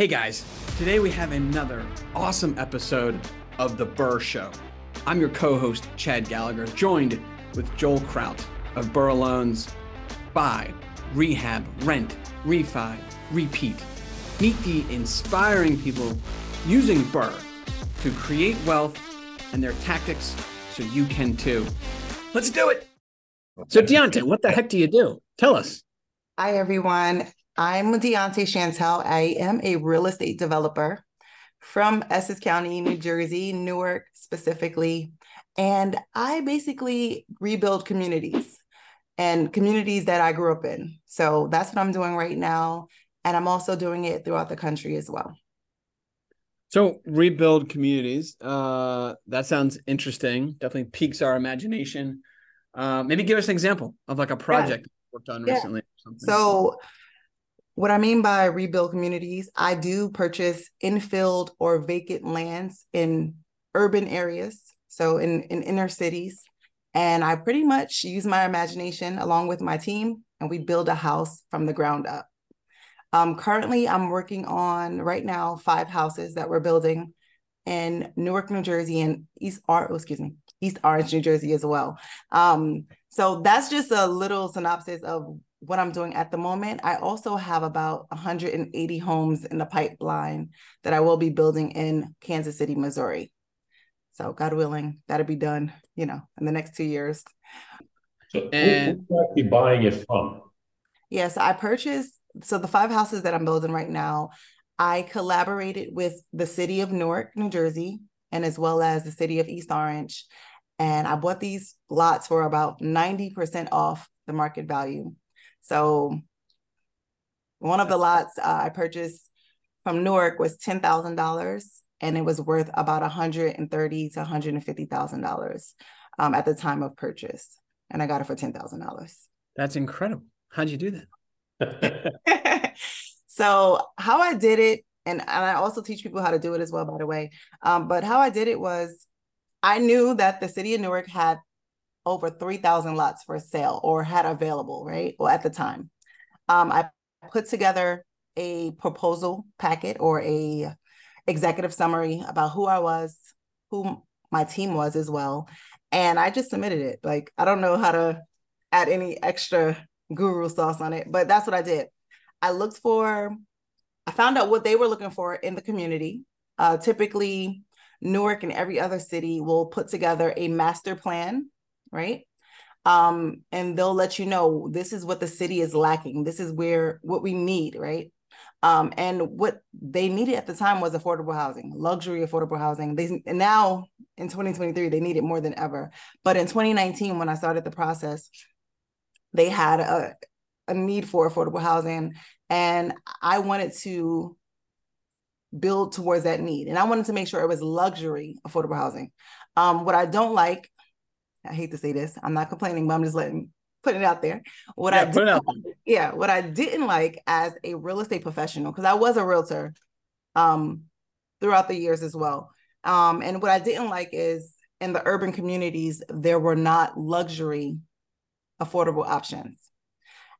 Hey guys, today we have another awesome episode of The BRRRR Show. I'm your co host, Chad Gallagher, joined with Joel Kraut of BRRRR Loans. Buy, rehab, rent, refi, repeat. Meet the inspiring people using BRRRR to create wealth and their tactics so you can too. Let's do it. So, Dionte, what the heck do you do? Tell us. Hi, everyone. I'm Dionte Chantel. I am a real estate developer from Essex County, New Jersey, Newark specifically. And I basically rebuild communities and communities that I grew up in. So that's what I'm doing right now. And I'm also doing it throughout the country as well. So rebuild communities. Uh, that sounds interesting. Definitely piques our imagination. Uh, maybe give us an example of like a project yeah. worked on yeah. recently. So what I mean by rebuild communities, I do purchase infilled or vacant lands in urban areas, so in, in inner cities. And I pretty much use my imagination along with my team, and we build a house from the ground up. Um, currently, I'm working on right now five houses that we're building in Newark, New Jersey, and East Ar- oh, excuse me, East Orange, New Jersey as well. Um, so that's just a little synopsis of what I'm doing at the moment. I also have about 180 homes in the pipeline that I will be building in Kansas City, Missouri. So God willing, that'll be done, you know, in the next two years. So and who, who are buying it from? Yes, I purchased so the five houses that I'm building right now, I collaborated with the city of Newark, New Jersey, and as well as the city of East Orange. And I bought these lots for about 90% off the market value. So one of the lots uh, I purchased from Newark was ten thousand dollars, and it was worth about one hundred and thirty to one hundred and fifty thousand um, dollars at the time of purchase, and I got it for ten thousand dollars. That's incredible. How'd you do that? so how I did it, and, and I also teach people how to do it as well, by the way. Um, but how I did it was, I knew that the city of Newark had over 3,000 lots for sale or had available, right? Well, at the time. Um, I put together a proposal packet or a executive summary about who I was, who my team was as well. And I just submitted it. Like, I don't know how to add any extra guru sauce on it, but that's what I did. I looked for, I found out what they were looking for in the community. Uh, typically, Newark and every other city will put together a master plan right? Um, and they'll let you know this is what the city is lacking. This is where what we need, right? Um, and what they needed at the time was affordable housing, luxury affordable housing. They now in 2023 they need it more than ever. But in 2019, when I started the process, they had a, a need for affordable housing, and I wanted to build towards that need, and I wanted to make sure it was luxury affordable housing. Um, what I don't like I hate to say this. I'm not complaining, but I'm just letting put it out there. What yeah, I did, yeah, what I didn't like as a real estate professional, because I was a realtor um throughout the years as well. Um, and what I didn't like is in the urban communities, there were not luxury affordable options.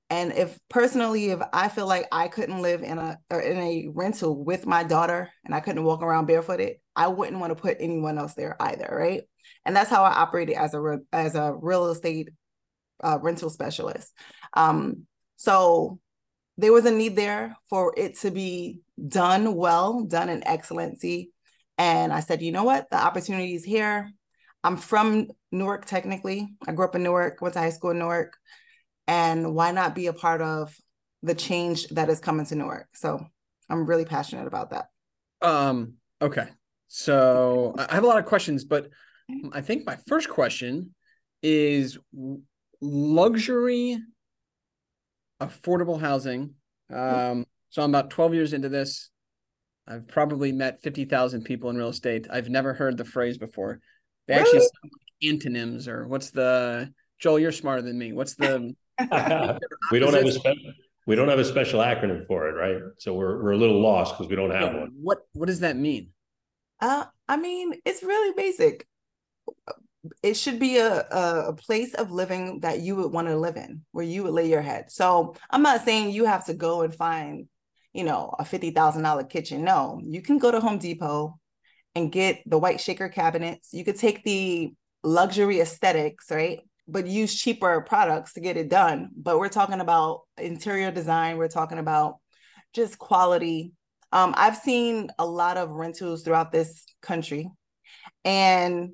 And if personally, if I feel like I couldn't live in a or in a rental with my daughter and I couldn't walk around barefooted, I wouldn't want to put anyone else there either, right? And that's how I operated as a as a real estate uh, rental specialist. Um, so there was a need there for it to be done well, done in excellency, and I said, you know what, the opportunity is here. I'm from Newark, technically. I grew up in Newark, went to high school in Newark, and why not be a part of the change that is coming to Newark? So I'm really passionate about that. Um. Okay. So I have a lot of questions, but I think my first question is luxury affordable housing. Um, so I'm about 12 years into this. I've probably met 50,000 people in real estate. I've never heard the phrase before. They really? actually sound like antonyms or what's the Joel, you're smarter than me. What's the we don't have a special we don't have a special acronym for it, right? So we're we're a little lost because we don't have yeah, one. What what does that mean? Uh I mean, it's really basic it should be a, a, place of living that you would want to live in where you would lay your head so i'm not saying you have to go and find you know, a $50,000 kitchen. No, you can go to Home Depot and get the white shaker cabinets. You could take the luxury aesthetics, right? But use cheaper products to get it done. But we're talking about interior design, we're talking about just quality. Um, I've seen a lot of rentals throughout this country. And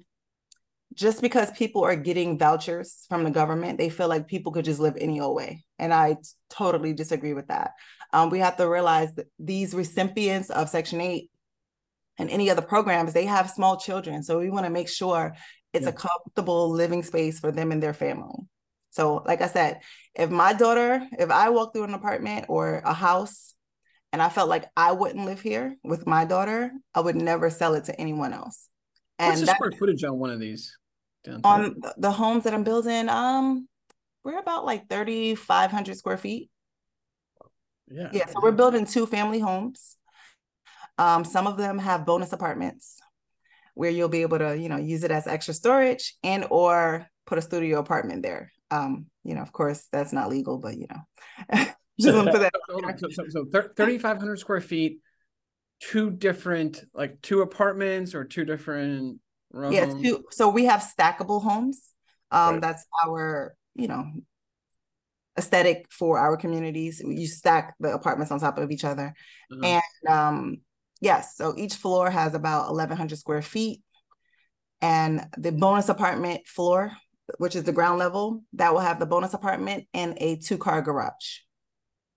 just because people are getting vouchers from the government, they feel like people could just live any old way. And I totally disagree with that. Um, we have to realize that these recipients of Section 8 and any other programs, they have small children. So we want to make sure it's yeah. a comfortable living space for them and their family. So, like I said, if my daughter, if I walk through an apartment or a house and I felt like I wouldn't live here with my daughter, I would never sell it to anyone else. And What's the that, square footage on one of these? On the homes that I'm building, um, we're about like 3,500 square feet. Yeah. Yeah. So we're building two family homes. Um, some of them have bonus apartments where you'll be able to, you know, use it as extra storage and or put a studio apartment there. Um, you know, of course, that's not legal, but you know, just put that. so, so, so 3,500 square feet, two different, like two apartments or two different row yeah, homes? Two, so we have stackable homes. Um, right. That's our, you know, aesthetic for our communities. You stack the apartments on top of each other. Mm-hmm. And um, yes, so each floor has about 1,100 square feet. And the bonus apartment floor, which is the ground level, that will have the bonus apartment and a two car garage.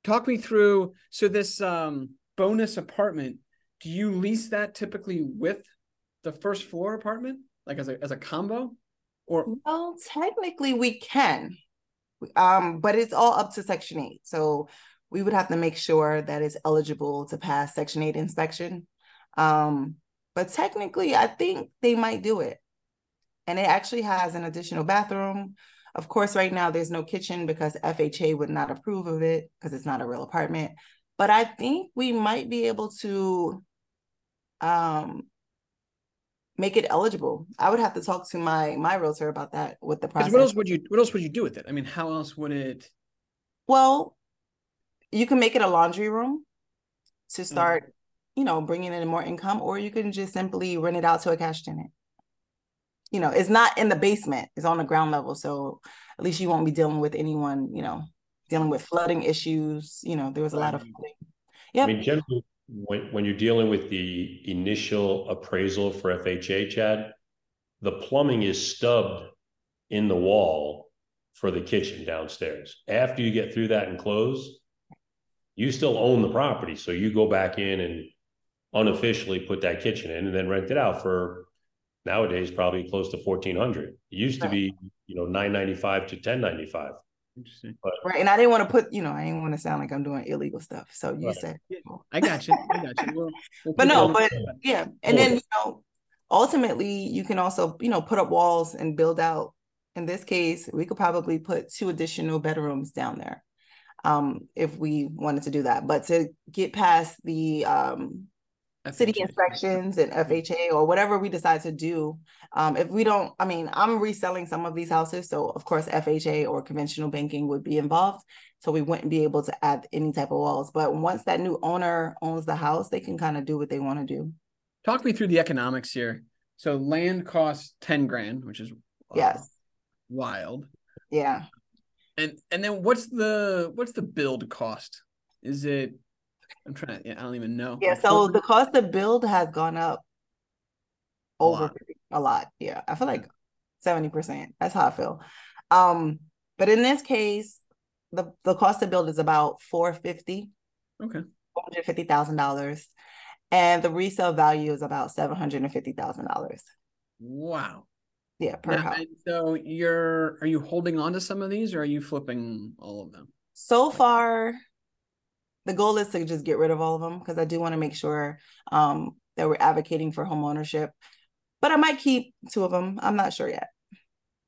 Talk me through so this um, bonus apartment, do you lease that typically with the first floor apartment, like as a as a combo? Or well, technically we can um, but it's all up to Section 8. So we would have to make sure that it's eligible to pass Section 8 inspection. Um, but technically, I think they might do it. And it actually has an additional bathroom. Of course, right now there's no kitchen because FHA would not approve of it because it's not a real apartment. But I think we might be able to um, make it eligible. I would have to talk to my my realtor about that with the process. What else would you What else would you do with it? I mean, how else would it? Well, you can make it a laundry room to mm-hmm. start, mm you know, bringing in more income, or you can just simply rent it out to a cash tenant. You know, it's not in the basement; it's on the ground level, so at least you won't be dealing with anyone. You know, dealing with flooding issues. You know, there was a lot of flooding. Yeah. I mean, generally, when, when you're dealing with the initial appraisal for FHA, Chad, the plumbing is stubbed in the wall for the kitchen downstairs. After you get through that and close, you still own the property. So you go back in and unofficially put that kitchen in and then rent it out for nowadays probably close to 1400 it used to be you know 995 to 1095 Interesting. But, right. And I didn't want to put, you know, I didn't want to sound like I'm doing illegal stuff. So you right. said, I got you. I got you. We'll, we'll but no, but yeah. And then, you know, ultimately you can also, you know, put up walls and build out. In this case, we could probably put two additional bedrooms down there um, if we wanted to do that. But to get past the um, FHA. city inspections and FHA or whatever we decide to do. Um, if we don't, I mean, I'm reselling some of these houses. So, of course, FHA or conventional banking would be involved. So, we wouldn't be able to add any type of walls. But once that new owner owns the house, they can kind of do what they want to do. Talk me through the economics here. So, land costs 10 grand, which is yes, wild. Yeah. And and then what's the what's the build cost? Is it I'm trying to, yeah, I don't even know. Yeah, so the cost to build has gone up over a lot. a lot. Yeah, I feel like 70%. That's how I feel. Um, but in this case, the, the cost to build is about 450. Okay. $450,000. And the resale value is about $750,000. Wow. Yeah, per now, house. So you're are you holding on to some of these or are you flipping all of them? So far, the goal is to just get rid of all of them because I do want to make sure um, that we're advocating for home ownership. But I might keep two of them. I'm not sure yet.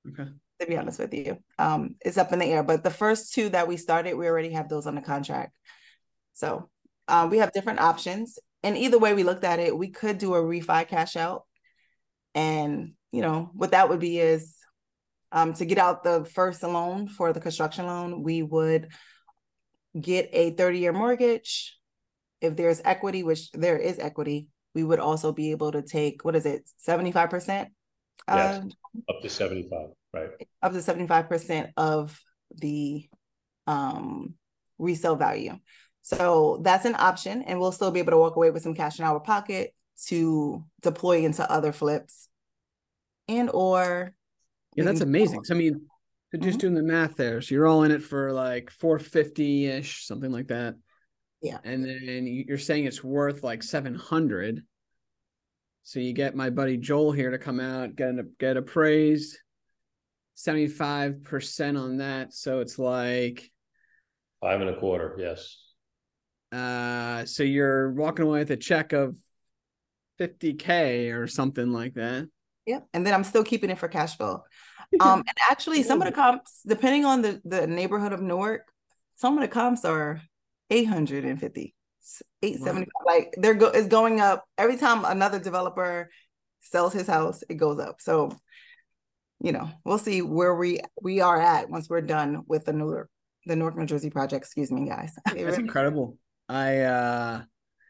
Okay. To be honest with you, um, it's up in the air. But the first two that we started, we already have those on the contract. So um, we have different options. And either way we looked at it, we could do a refi cash out. And, you know, what that would be is um, to get out the first loan for the construction loan, we would get a 30 year mortgage if there's equity, which there is equity, we would also be able to take what is it, 75%? Yes, up to 75, right? Up to 75% of the um resale value. So that's an option, and we'll still be able to walk away with some cash in our pocket to deploy into other flips and or yeah that's amazing so i mean just mm-hmm. doing the math there. So you're all in it for like 450-ish something like that. Yeah. And then you're saying it's worth like 700 so you get my buddy joel here to come out get a, get appraised. 75% on that. So it's like five and a quarter yes. Uh so you're walking away with a check of 50k or something like that. Yep. And then I'm still keeping it for cash flow. Um, and actually some of the comps, depending on the, the neighborhood of Newark, some of the comps are 850, 875. Wow. Like they're go is going up every time another developer sells his house, it goes up. So, you know, we'll see where we we are at once we're done with the Newark, the Newark, New Jersey project. Excuse me, guys. That's incredible. I uh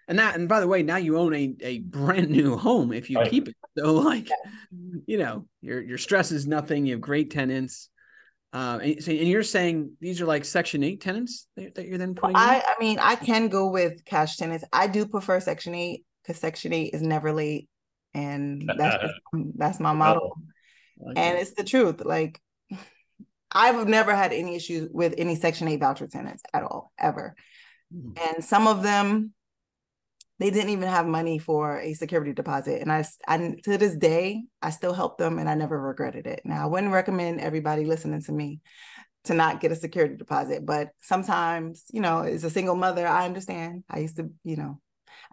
and that and by the way, now you own a, a brand new home if you right. keep it. So like, you know, your your stress is nothing. You have great tenants. Uh, and, so, and you're saying these are like Section Eight tenants that, that you're then putting. I in? I mean, I can go with cash tenants. I do prefer Section Eight because Section Eight is never late, and that's just, that's my model. Like and it's the truth. Like, I've never had any issues with any Section Eight voucher tenants at all, ever. Mm-hmm. And some of them they didn't even have money for a security deposit and I, I to this day i still help them and i never regretted it. Now i wouldn't recommend everybody listening to me to not get a security deposit but sometimes you know as a single mother i understand. I used to you know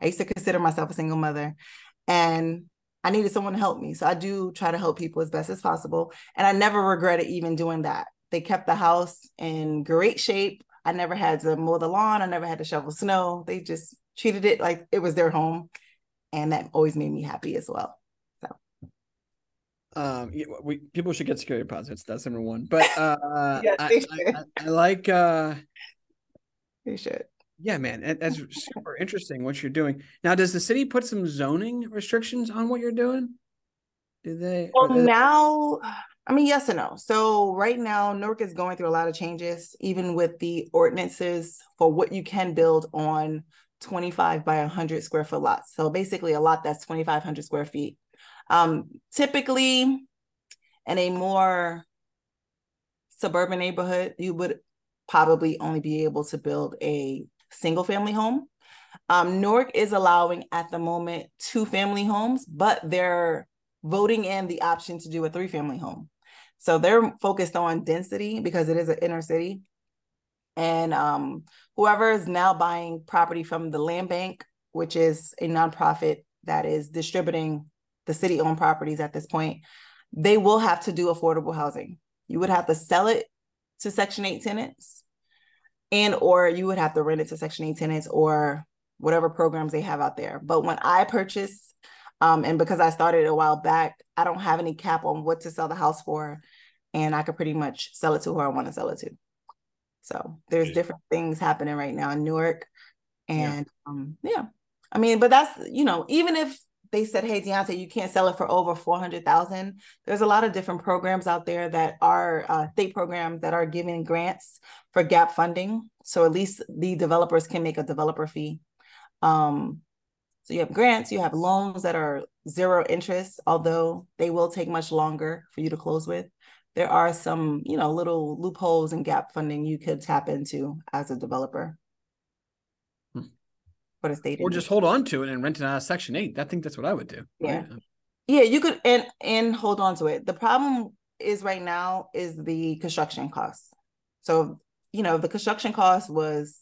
i used to consider myself a single mother and i needed someone to help me so i do try to help people as best as possible and i never regretted even doing that. They kept the house in great shape. I never had to mow the lawn. I never had to shovel snow. They just treated it like it was their home. And that always made me happy as well. So um we people should get security deposits. That's number one. But uh yes, I, I, I, I, like uh they should. Yeah, man, that's super interesting what you're doing. Now, does the city put some zoning restrictions on what you're doing? Do they? Well, they... now, I mean, yes and no. So right now, Newark is going through a lot of changes, even with the ordinances for what you can build on 25 by 100 square foot lots. So basically a lot that's 2,500 square feet. Um, typically in a more suburban neighborhood, you would probably only be able to build a single family home. Um, Newark is allowing at the moment two family homes, but they're voting in the option to do a three family home. So they're focused on density because it is an inner city. And um, whoever is now buying property from the land bank, which is a nonprofit that is distributing the city owned properties at this point, they will have to do affordable housing. You would have to sell it to Section 8 tenants and or you would have to rent it to Section 8 tenants or whatever programs they have out there. But when I purchase, um, and because I started a while back, I don't have any cap on what to sell the house for. And I could pretty much sell it to who I want to sell it to. So there's different things happening right now in Newark. And yeah. um, yeah. I mean, but that's you know, even if they said, hey, Dionte, you can't sell it for over 400,000. There's a lot of different programs out there that are uh, state programs that are giving grants for gap funding. So at least the developers can make a developer fee. Um, so you have grants, you have loans that are zero interest, although they will take much longer for you to close with there are some, you know, little loopholes and gap funding you could tap into as a developer. Hmm. For a state. Or just hold on to it and rent it out of Section 8. I think that's what I would do. Yeah. Right? Yeah, you could and and hold on to it. The problem is right now is the construction costs. So, you know, the construction cost was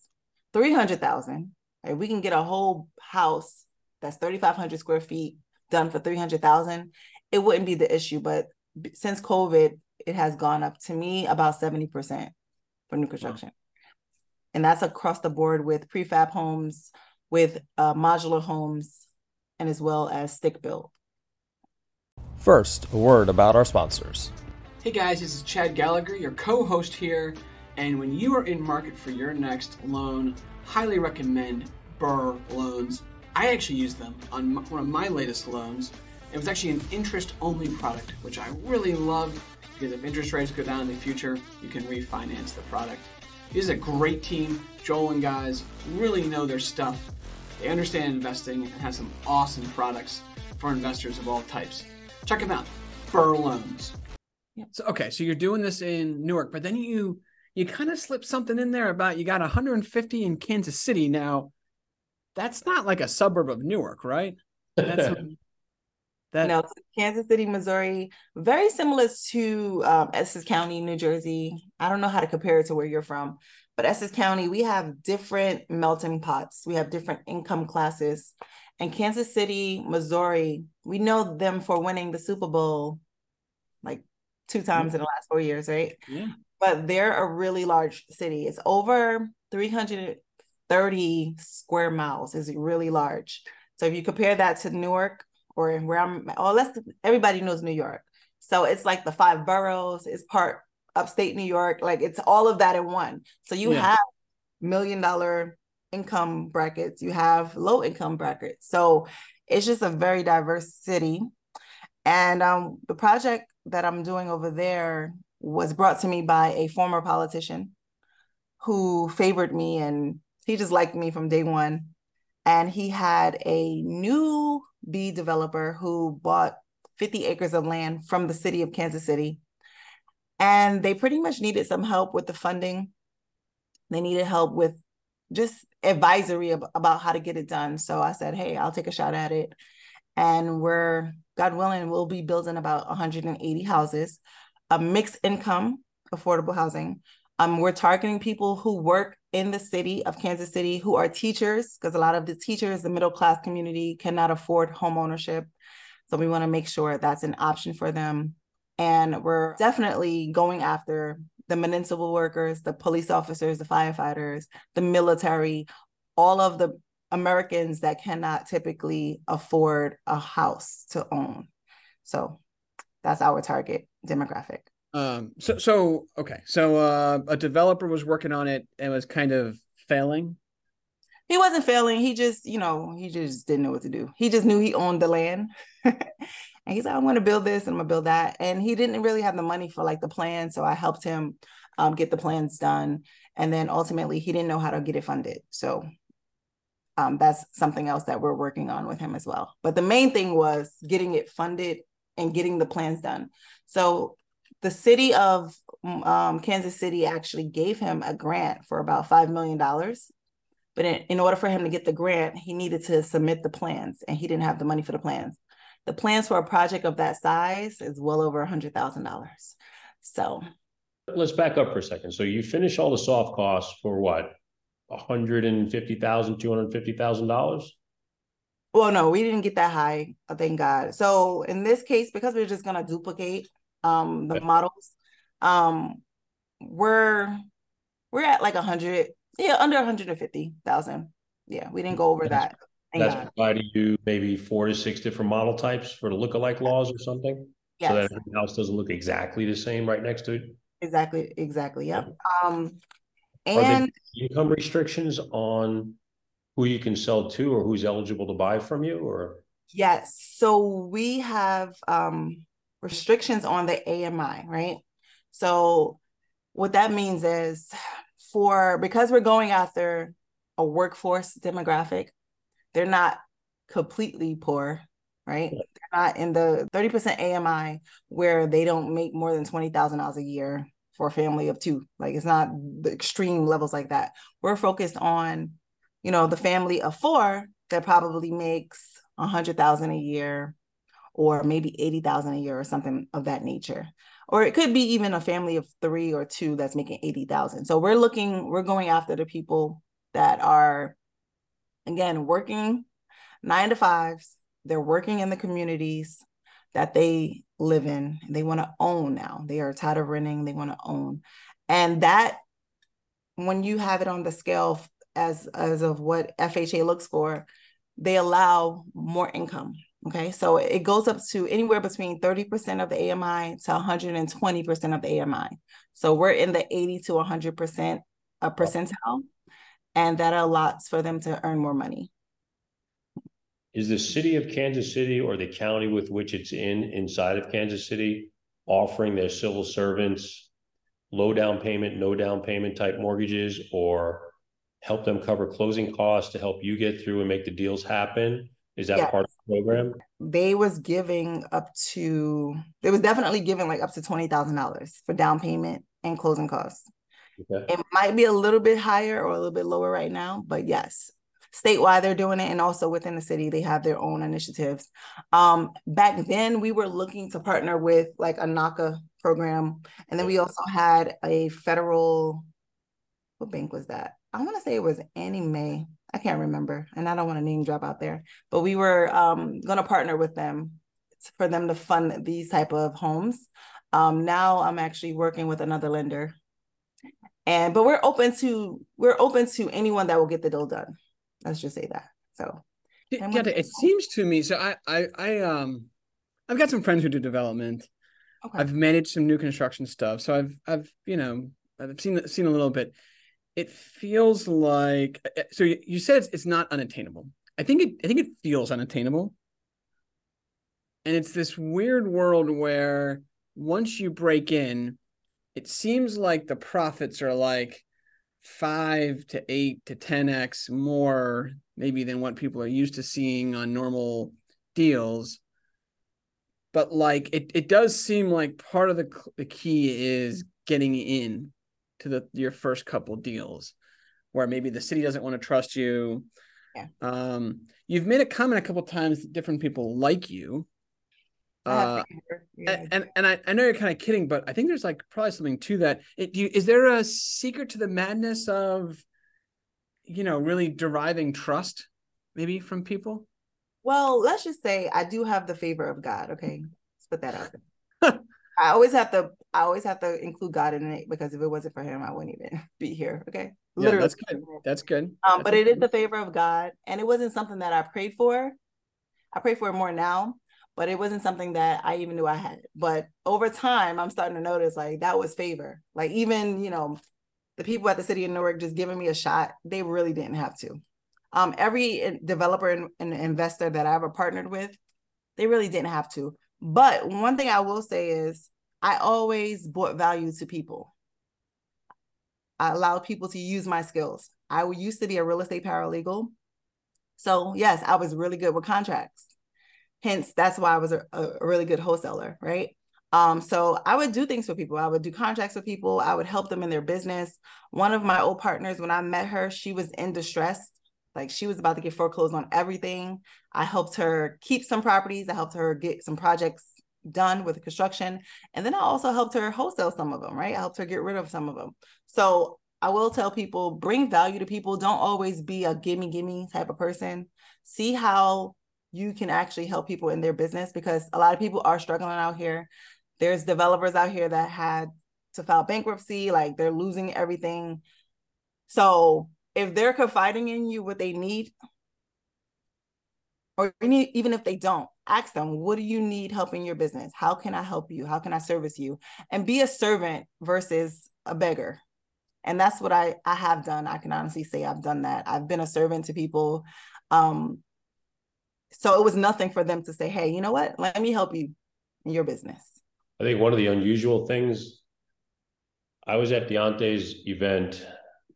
300,000. Right? We can get a whole house that's 3500 square feet done for 300,000. It wouldn't be the issue, but since COVID, it has gone up to me about 70% for new construction. Wow. And that's across the board with prefab homes, with uh, modular homes, and as well as stick built. First, a word about our sponsors. Hey guys, this is Chad Gallagher, your co host here. And when you are in market for your next loan, highly recommend BRRRR loans. I actually used them on one of my latest loans. It was actually an interest only product, which I really love because if interest rates go down in the future, you can refinance the product. This is a great team. Joel and guys really know their stuff. They understand investing and have some awesome products for investors of all types. Check them out. BRRRR Loans. Yeah. So okay, so you're doing this in Newark, but then you you kind of slipped something in there about you got 150 in Kansas City. Now, that's not like a suburb of Newark, right? That's that no, Kansas City, Missouri, very similar to um, Essex County, New Jersey. I don't know how to compare it to where you're from, but Essex County, we have different melting pots. We have different income classes. And Kansas City, Missouri, we know them for winning the Super Bowl like two times in the last four years, right? Yeah. But they're a really large city. It's over 330 square miles, is really large. So if you compare that to Newark, or where I'm, oh, let's everybody knows New York. So it's like the five boroughs, it's part upstate New York, like it's all of that in one. So you yeah. have million dollar income brackets, you have low income brackets. So it's just a very diverse city. And um, the project that I'm doing over there was brought to me by a former politician who favored me and he just liked me from day one. And he had a new B developer who bought 50 acres of land from the city of Kansas City. And they pretty much needed some help with the funding. They needed help with just advisory about how to get it done. So I said, hey, I'll take a shot at it. And we're, God willing, we'll be building about 180 houses, a mixed income, affordable housing. Um, we're targeting people who work in the city of Kansas City who are teachers, because a lot of the teachers, the middle class community, cannot afford home ownership. So we want to make sure that's an option for them. And we're definitely going after the municipal workers, the police officers, the firefighters, the military, all of the Americans that cannot typically afford a house to own. So that's our target demographic. Um, so, so okay, so uh, a developer was working on it and was kind of failing. He wasn't failing. He just, you know, he just didn't know what to do. He just knew he owned the land, and he's like, "I'm going to build this and I'm going to build that." And he didn't really have the money for like the plan, so I helped him um, get the plans done. And then ultimately, he didn't know how to get it funded. So um, that's something else that we're working on with him as well. But the main thing was getting it funded and getting the plans done. So the city of um, Kansas City actually gave him a grant for about $5 million. But in, in order for him to get the grant, he needed to submit the plans and he didn't have the money for the plans. The plans for a project of that size is well over $100,000. So let's back up for a second. So you finish all the soft costs for what? $150,000, $250,000? Well, no, we didn't get that high, thank God. So in this case, because we're just going to duplicate um the models um we're we're at like a hundred yeah under 150,000 yeah we didn't go over that's, that. That's God. providing you maybe four to six different model types for the lookalike laws or something? Yes. so that every house doesn't look exactly the same right next to it? Exactly exactly yep. Yeah. um and income restrictions on who you can sell to or who's eligible to buy from you or? Yes so we have um restrictions on the AMI, right? So what that means is for because we're going after a workforce demographic, they're not completely poor, right? They're not in the 30% AMI where they don't make more than $20,000 a year for a family of two. Like it's not the extreme levels like that. We're focused on, you know, the family of four that probably makes a hundred thousand a year or maybe 80,000 a year or something of that nature. Or it could be even a family of 3 or 2 that's making 80,000. So we're looking we're going after the people that are again working 9 to 5s, they're working in the communities that they live in. They want to own now. They are tired of renting, they want to own. And that when you have it on the scale as as of what FHA looks for, they allow more income Okay, so it goes up to anywhere between 30% of the AMI to 120% of the AMI. So we're in the 80 to 100% a percentile. and that allows for them to earn more money. Is the city of Kansas City or the county with which it's in inside of Kansas City offering their civil servants low down payment, no down payment type mortgages or help them cover closing costs to help you get through and make the deals happen? Is that Yes. part of program? They was giving up to they was definitely giving like up to twenty thousand dollars for down payment and closing costs. Okay. It might be a little bit higher or a little bit lower right now, but yes, statewide they're doing it, and also within the city they have their own initiatives. Um, back then we were looking to partner with like a NACA program, and then we also had a federal. What bank was that? I want to say it was Fannie Mae. I can't remember, and I don't want to name drop out there, but we were um, going to partner with them for them to fund these type of homes. Um, now I'm actually working with another lender and but we're open to we're open to anyone that will get the deal done let's just say that so Yeah, And it seems to me. So I, I, I, um, I've got some friends who do development. okay I've managed some new construction stuff, so I've, I've, you know, I've seen seen a little bit. It feels like uh, so. You, said it's, it's not unattainable. I think it. I think it feels unattainable, and it's this weird world where once you break in, it seems like the profits are like five to eight to ten x more maybe than what people are used to seeing on normal deals but like it, it does seem like part of the the key is getting in to the your first couple deals where maybe the city doesn't want to trust you Yeah. um you've made a comment a couple times that different people like you uh. Yeah. and, and I, I know you're kind of kidding, but I think there's like probably something to that. It, do you, is there a secret to the madness of, you know, really deriving trust, maybe from people? well let's just say i do have the favor of god okay let's put that out there i always have to i always have to include god in it because if it wasn't for him i wouldn't even be here okay Yeah, that's good. That's good. Um, That's but it is the favor of God, and it wasn't something that I prayed for. I pray for it more now, but it wasn't something that I even knew I had. But over time, I'm starting to notice like that was favor. Like even you know, the people at the city of Newark just giving me a shot, they really didn't have to. Um, every developer and, and investor that I ever partnered with, they really didn't have to. But one thing I will say is, I always brought value to people. I allowed people to use my skills. I used to be a real estate paralegal. So, yes, I was really good with contracts. Hence, that's why I was a, a really good wholesaler, right? Um, so I would do things for people. I would do contracts with people. I would help them in their business. One of my old partners, when I met her, she was in distress. Like she was about to get foreclosed on everything. I helped her keep some properties. I helped her get some projects done with construction. And then I also helped her wholesale some of them, right? I helped her get rid of some of them. So I will tell people bring value to people. Don't always be a gimme, gimme type of person. See how you can actually help people in their business because a lot of people are struggling out here. There's developers out here that had to file bankruptcy, like they're losing everything. So if they're confiding in you what they need, or any- even if they don't, ask them, what do you need help in your business? How can I help you? How can I service you? And be a servant versus a beggar. And that's what I, I have done. I can honestly say I've done that. I've been a servant to people. Um, so it was nothing for them to say, hey, you know what? Let me help you in your business. I think one of the unusual things, I was at Dionte's event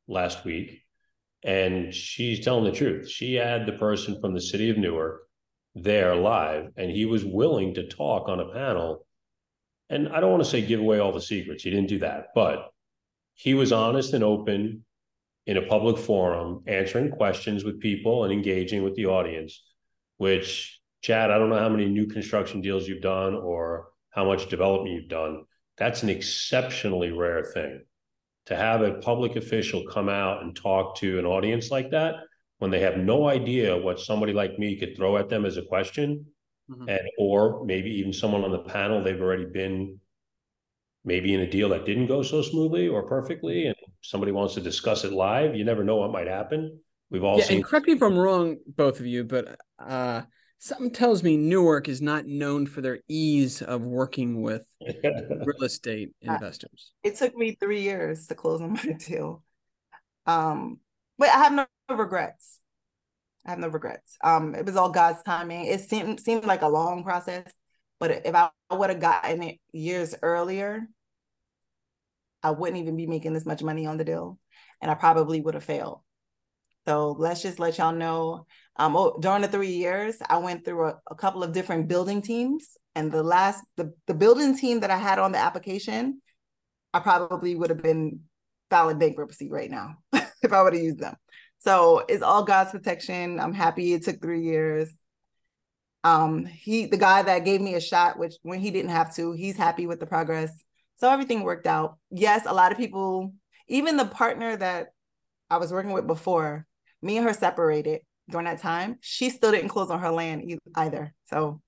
last week, and she's telling the truth. She had the person from the city of Newark there live, and he was willing to talk on a panel. And I don't want to say give away all the secrets, he didn't do that, but he was honest and open in a public forum, answering questions with people and engaging with the audience, which Chad, I don't know how many new construction deals you've done or how much development you've done. That's an exceptionally rare thing. To have a public official come out and talk to an audience like that when they have no idea what somebody like me could throw at them as a question, Mhm. and or maybe even someone on the panel they've already been maybe in a deal that didn't go so smoothly or perfectly, and somebody wants to discuss it live. You never know what might happen. We've all Yeah, seen and correct me if I'm wrong, both of you, but uh, something tells me Newark is not known for their ease of working with real estate Uh, investors. It took me three years to close on my deal. Um, but I have no regrets. I have no regrets. Um, it was all God's timing. It seemed seemed like a long process, but if I would have gotten it years earlier, I wouldn't even be making this much money on the deal, and I probably would have failed. So let's just let y'all know. Um, oh, during the three years, I went through a, a couple of different building teams, and the last the the building team that I had on the application, I probably would have been filing bankruptcy right now if I would have used them. So it's all God's protection. I'm happy it took three years. Um, he the guy that gave me a shot, which when he didn't have to, he's happy with the progress. So everything worked out. Yes, a lot of people, even the partner that I was working with before, me and her separated during that time. She still didn't close on her land either. So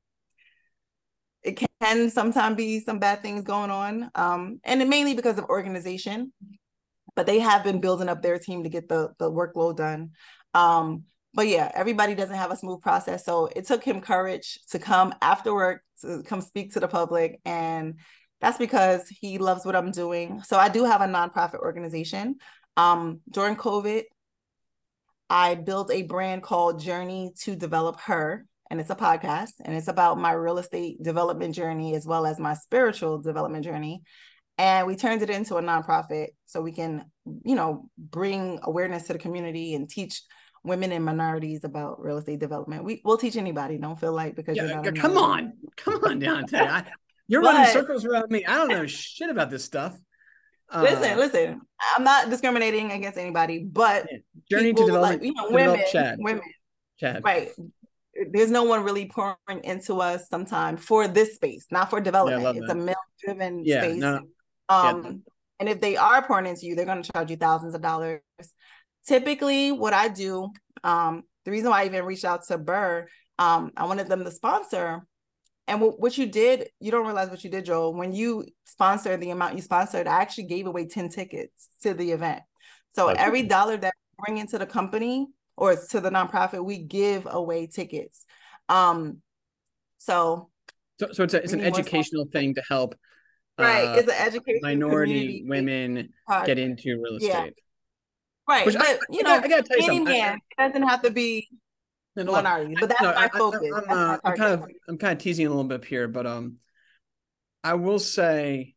it can sometimes be some bad things going on. Um, and mainly because of organization but they have been building up their team to get the the workload done. Um, but yeah, everybody doesn't have a smooth process. So it took him courage to come after work to come speak to the public. And that's because he loves what I'm doing. So I do have a nonprofit organization. Um, during COVID, I built a brand called Journey to Develop Her. And it's a podcast and it's about my real estate development journey as well as my spiritual development journey. And we turned it into a nonprofit so we can you know bring awareness to the community and teach women and minorities about real estate development. We, will teach anybody don't feel like because yeah, you're not come on come on Dionte. I, you're but, running circles around me. I don't know shit about this stuff. Uh, listen listen i'm not discriminating against anybody but journey to develop like, you know women Chad. women Chad. right there's no one really pouring into us sometimes for this space, not for development. Yeah, it's that. a male driven yeah, space. No, um, yeah. And if they are pouring into you, they're going to charge you thousands of dollars. Typically, what I do, um, the reason why I even reached out to BRRRR, um, I wanted them to sponsor. And w- what you did, you don't realize what you did, Joel. When you sponsored the amount you sponsored, I actually gave away 10 tickets to the event. So That's every dollar that bring into the company or to the nonprofit, we give away tickets. Um, so so, so it's, a, it's an educational thing to help right uh, it's an education minority women get into real estate yeah. right Which but I, you know I, gotta tell you something. Man, it doesn't have to be no, no, minority but that's no, my focus I'm, uh, I'm, kind of i'm kind of teasing a little bit here but um i will say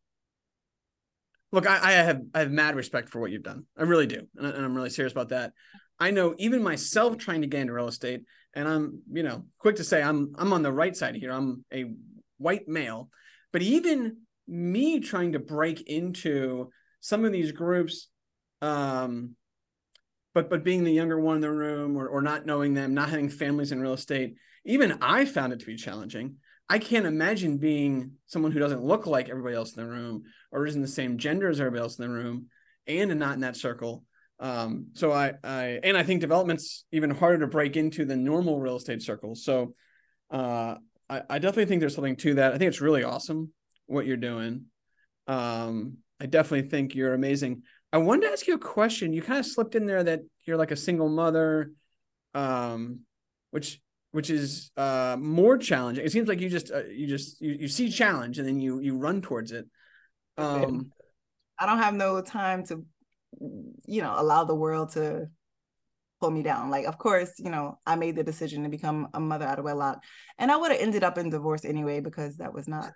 look I, I have i have mad respect for what you've done. I really do. And, and i'm really serious about that. I know even myself trying to get into real estate and i'm you know quick to say i'm i'm on the right side here. I'm a white male. But even me trying to break into some of these groups um but but being the younger one in the room or, or not knowing them not having families in real estate even i found it to be challenging i can't imagine being someone who doesn't look like everybody else in the room or isn't the same gender as everybody else in the room and not in that circle um so i i and i think development's even harder to break into than normal real estate circles so uh I, I definitely think there's something to that. I think it's really awesome what you're doing. Um, I definitely think you're amazing. I wanted to ask you a question. You kind of slipped in there that you're like a single mother, um, which which is uh, more challenging. It seems like you just uh, you just you, you see challenge and then you you run towards it. Um, I don't have no time to, you know, allow the world to pull me down. Like, of course, you know, I made the decision to become a mother out of wedlock, and I would have ended up in divorce anyway because that was not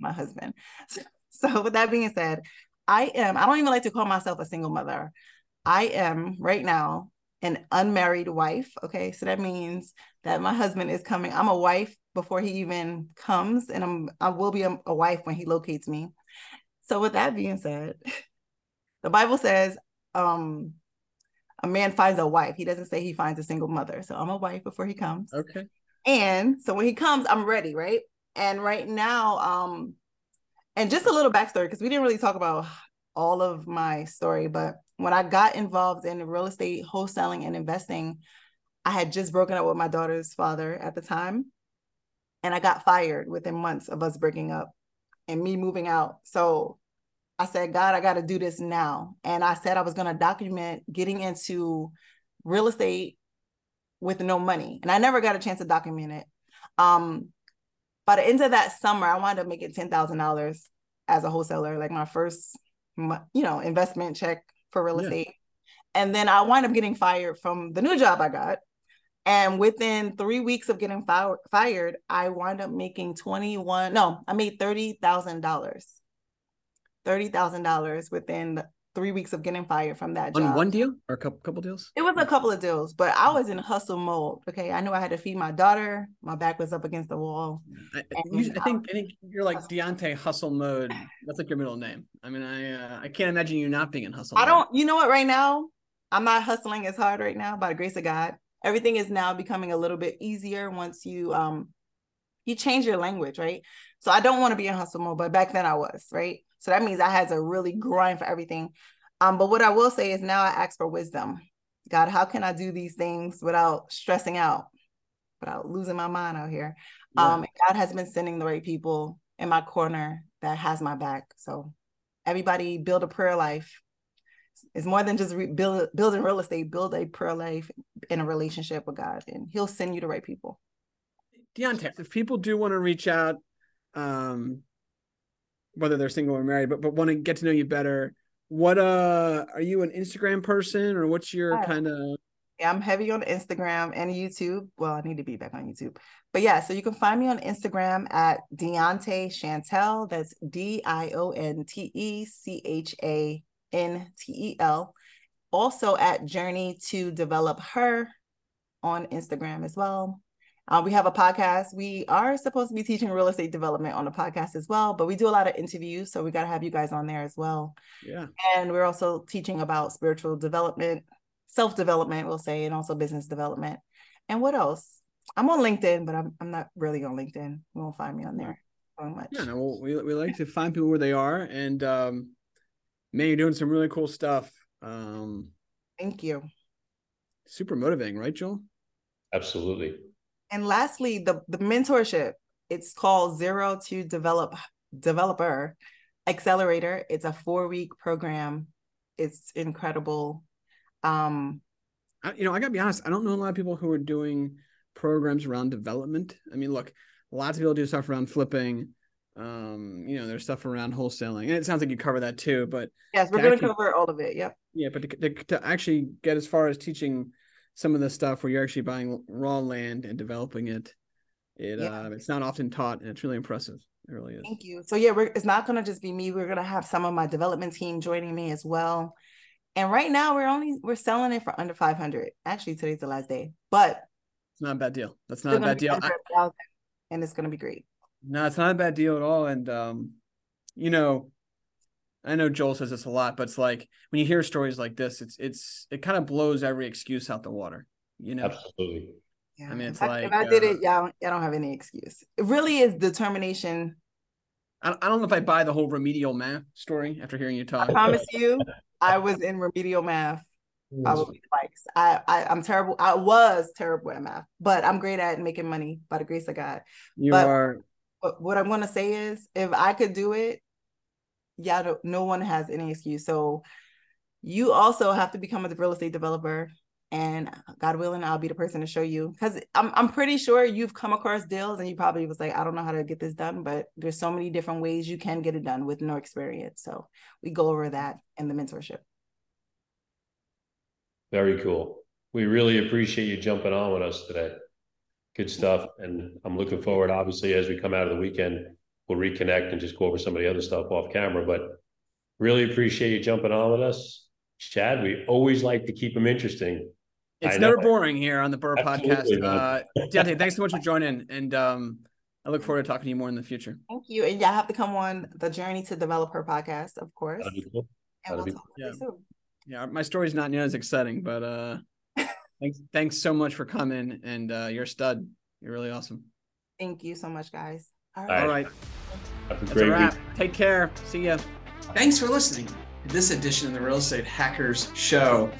my husband. So, so with that being said, I am, I don't even like to call myself a single mother. I am right now an unmarried wife. Okay. So that means that my husband is coming. I'm a wife before he even comes, and I'm I will be a, a wife when he locates me. So with that being said, the Bible says, um, a man finds a wife. He doesn't say he finds a single mother. So I'm a wife before he comes. Okay. And so when he comes, I'm ready, right? And right now, um, and just a little backstory because we didn't really talk about all of my story, but when I got involved in real estate wholesaling and investing, I had just broken up with my daughter's father at the time. And I got fired within months of us breaking up and me moving out. So I said, God, I got to do this now. And I said I was going to document getting into real estate with no money. And I never got a chance to document it. Um, by the end of that summer, I wound up making it ten thousand dollars as a wholesaler, like my first, you know, investment check for real yeah. estate. And then I wind up getting fired from the new job I got. And within three weeks of getting fi- fired, I wind up making 21, no, I made $30,000. $30,000 within three weeks of getting fired from that On job. one deal or a couple couple deals? It was a couple of deals, but I was in hustle mode. Okay. I knew I had to feed my daughter. My back was up against the wall. I, you- I think I think you're like Hustle. Dionte Hustle Mode. That's like your middle name. I mean, I uh, I can't imagine you not being in hustle. I mode. don't, you know what, right now, I'm not hustling as hard right now by the grace of God. Everything is now becoming a little bit easier once you um you change your language, right? So I don't want to be in hustle mode, but back then I was, right? So that means I had to really grind for everything. Um, but what I will say is now I ask for wisdom. God, how can I do these things without stressing out, without losing my mind out here? Yeah. Um, God has been sending the right people in my corner that has my back. So everybody build a prayer life. It's more than just re- build building real estate. Build a prayer life in a relationship with God, and He'll send you the right people. Dionte, if people do want to reach out, um, whether they're single or married, but but want to get to know you better, what uh are you an Instagram person or what's your kind of Yeah, I'm heavy on Instagram and YouTube. Well, I need to be back on YouTube. But yeah, so you can find me on Instagram at Dionte Chantel. That's D I O N T E C H A N T E L. Also at Journey to Develop Her on Instagram as well. Uh, we have a podcast. We are supposed to be teaching real estate development on the podcast as well, but we do a lot of interviews. So we got to have you guys on there as well. yeah And we're also teaching about spiritual development, self development, we'll say, and also business development. And what else? I'm on LinkedIn, but I'm, I'm not really on LinkedIn. You won't find me on there so much. yeah no, well, we we like to find people where they are and um man you're doing some really cool stuff um Thank you. super motivating right Joel Absolutely. And lastly, the, the mentorship. It's called Zero to Develop Developer Accelerator. It's a four week program. It's incredible. Um, I, you know I gotta be honest I don't know a lot of people who are doing programs around development I mean look lots of people do stuff around flipping um you know there's stuff around wholesaling and it sounds like you cover that too but yes, we're going to cover all of it. Yep. Yeah, but to, to, to actually get as far as teaching some of the stuff where you're actually buying raw land and developing it, it Yeah. uh, it's not often taught, and it's really impressive. It really is. Thank you. So yeah, we're, it's not going to just be me. We're going to have some of my development team joining me as well. And right now we're only we're selling it for under 500. Actually, today's the last day, but It's not a bad deal. That's not a bad deal. I, and it's going to be great. no, it's not a bad deal at all. And um, you know, I know Joel says this a lot, but it's like when you hear stories like this, it's it's it kind of blows every excuse out the water. You know, Absolutely. Yeah. I mean, if it's I, if like, I did uh, it, y'all, y'all don't have any excuse. It really is determination. I, I don't know if I buy the whole remedial math story after hearing you talk. I promise you, I was in remedial math probably twice. I, I I'm terrible. I was terrible at math, but I'm great at making money by the grace of God. You but- are But what I'm going to say is, if I could do it, yeah, no one has any excuse. So you also have to become a real estate developer, and God willing, I'll be the person to show you. Because I'm I'm pretty sure you've come across deals, and you probably was like, I don't know how to get this done, but there's so many different ways you can get it done with no experience. So we go over that in the mentorship. Very cool. We really appreciate you jumping on with us today. Good stuff. And I'm looking forward, obviously, as we come out of the weekend, we'll reconnect and just go over some of the other stuff off camera. But really appreciate you jumping on with us. Chad, we always like to keep them interesting. It's I never know. boring here on the BRRRR Absolutely, podcast. man. Uh, Dionte, thanks so much for joining, and um, I look forward to talking to you more in the future. Thank you, and y'all have to come on the journey to develop her podcast, of course. That'd be cool. And we'll that'd be- talk with you Yeah. soon. Yeah, my story's not near as exciting, but uh, thanks, thanks so much for coming, and uh, you're a stud. You're really awesome. Thank you so much, guys. All All right. All right, Have a that's a great week. wrap. Take care. See ya. Thanks for listening to this edition of the Real Estate Hackers Show.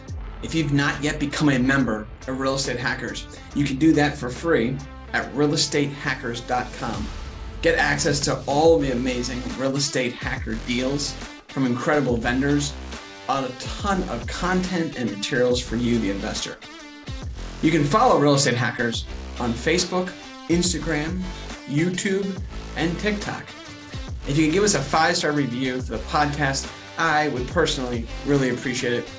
If you've not yet become a member of Real Estate Hackers, you can do that for free at realestatehackers.com. Get access to all the amazing real estate hacker deals from incredible vendors on a ton of content and materials for you, the investor. You can follow Real Estate Hackers on Facebook, Instagram, YouTube, and TikTok. If you can give us a five star review for the podcast, I would personally really appreciate it.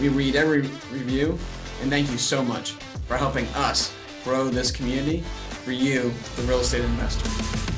We read every review, and thank you so much for helping us grow this community for you, the real estate investor.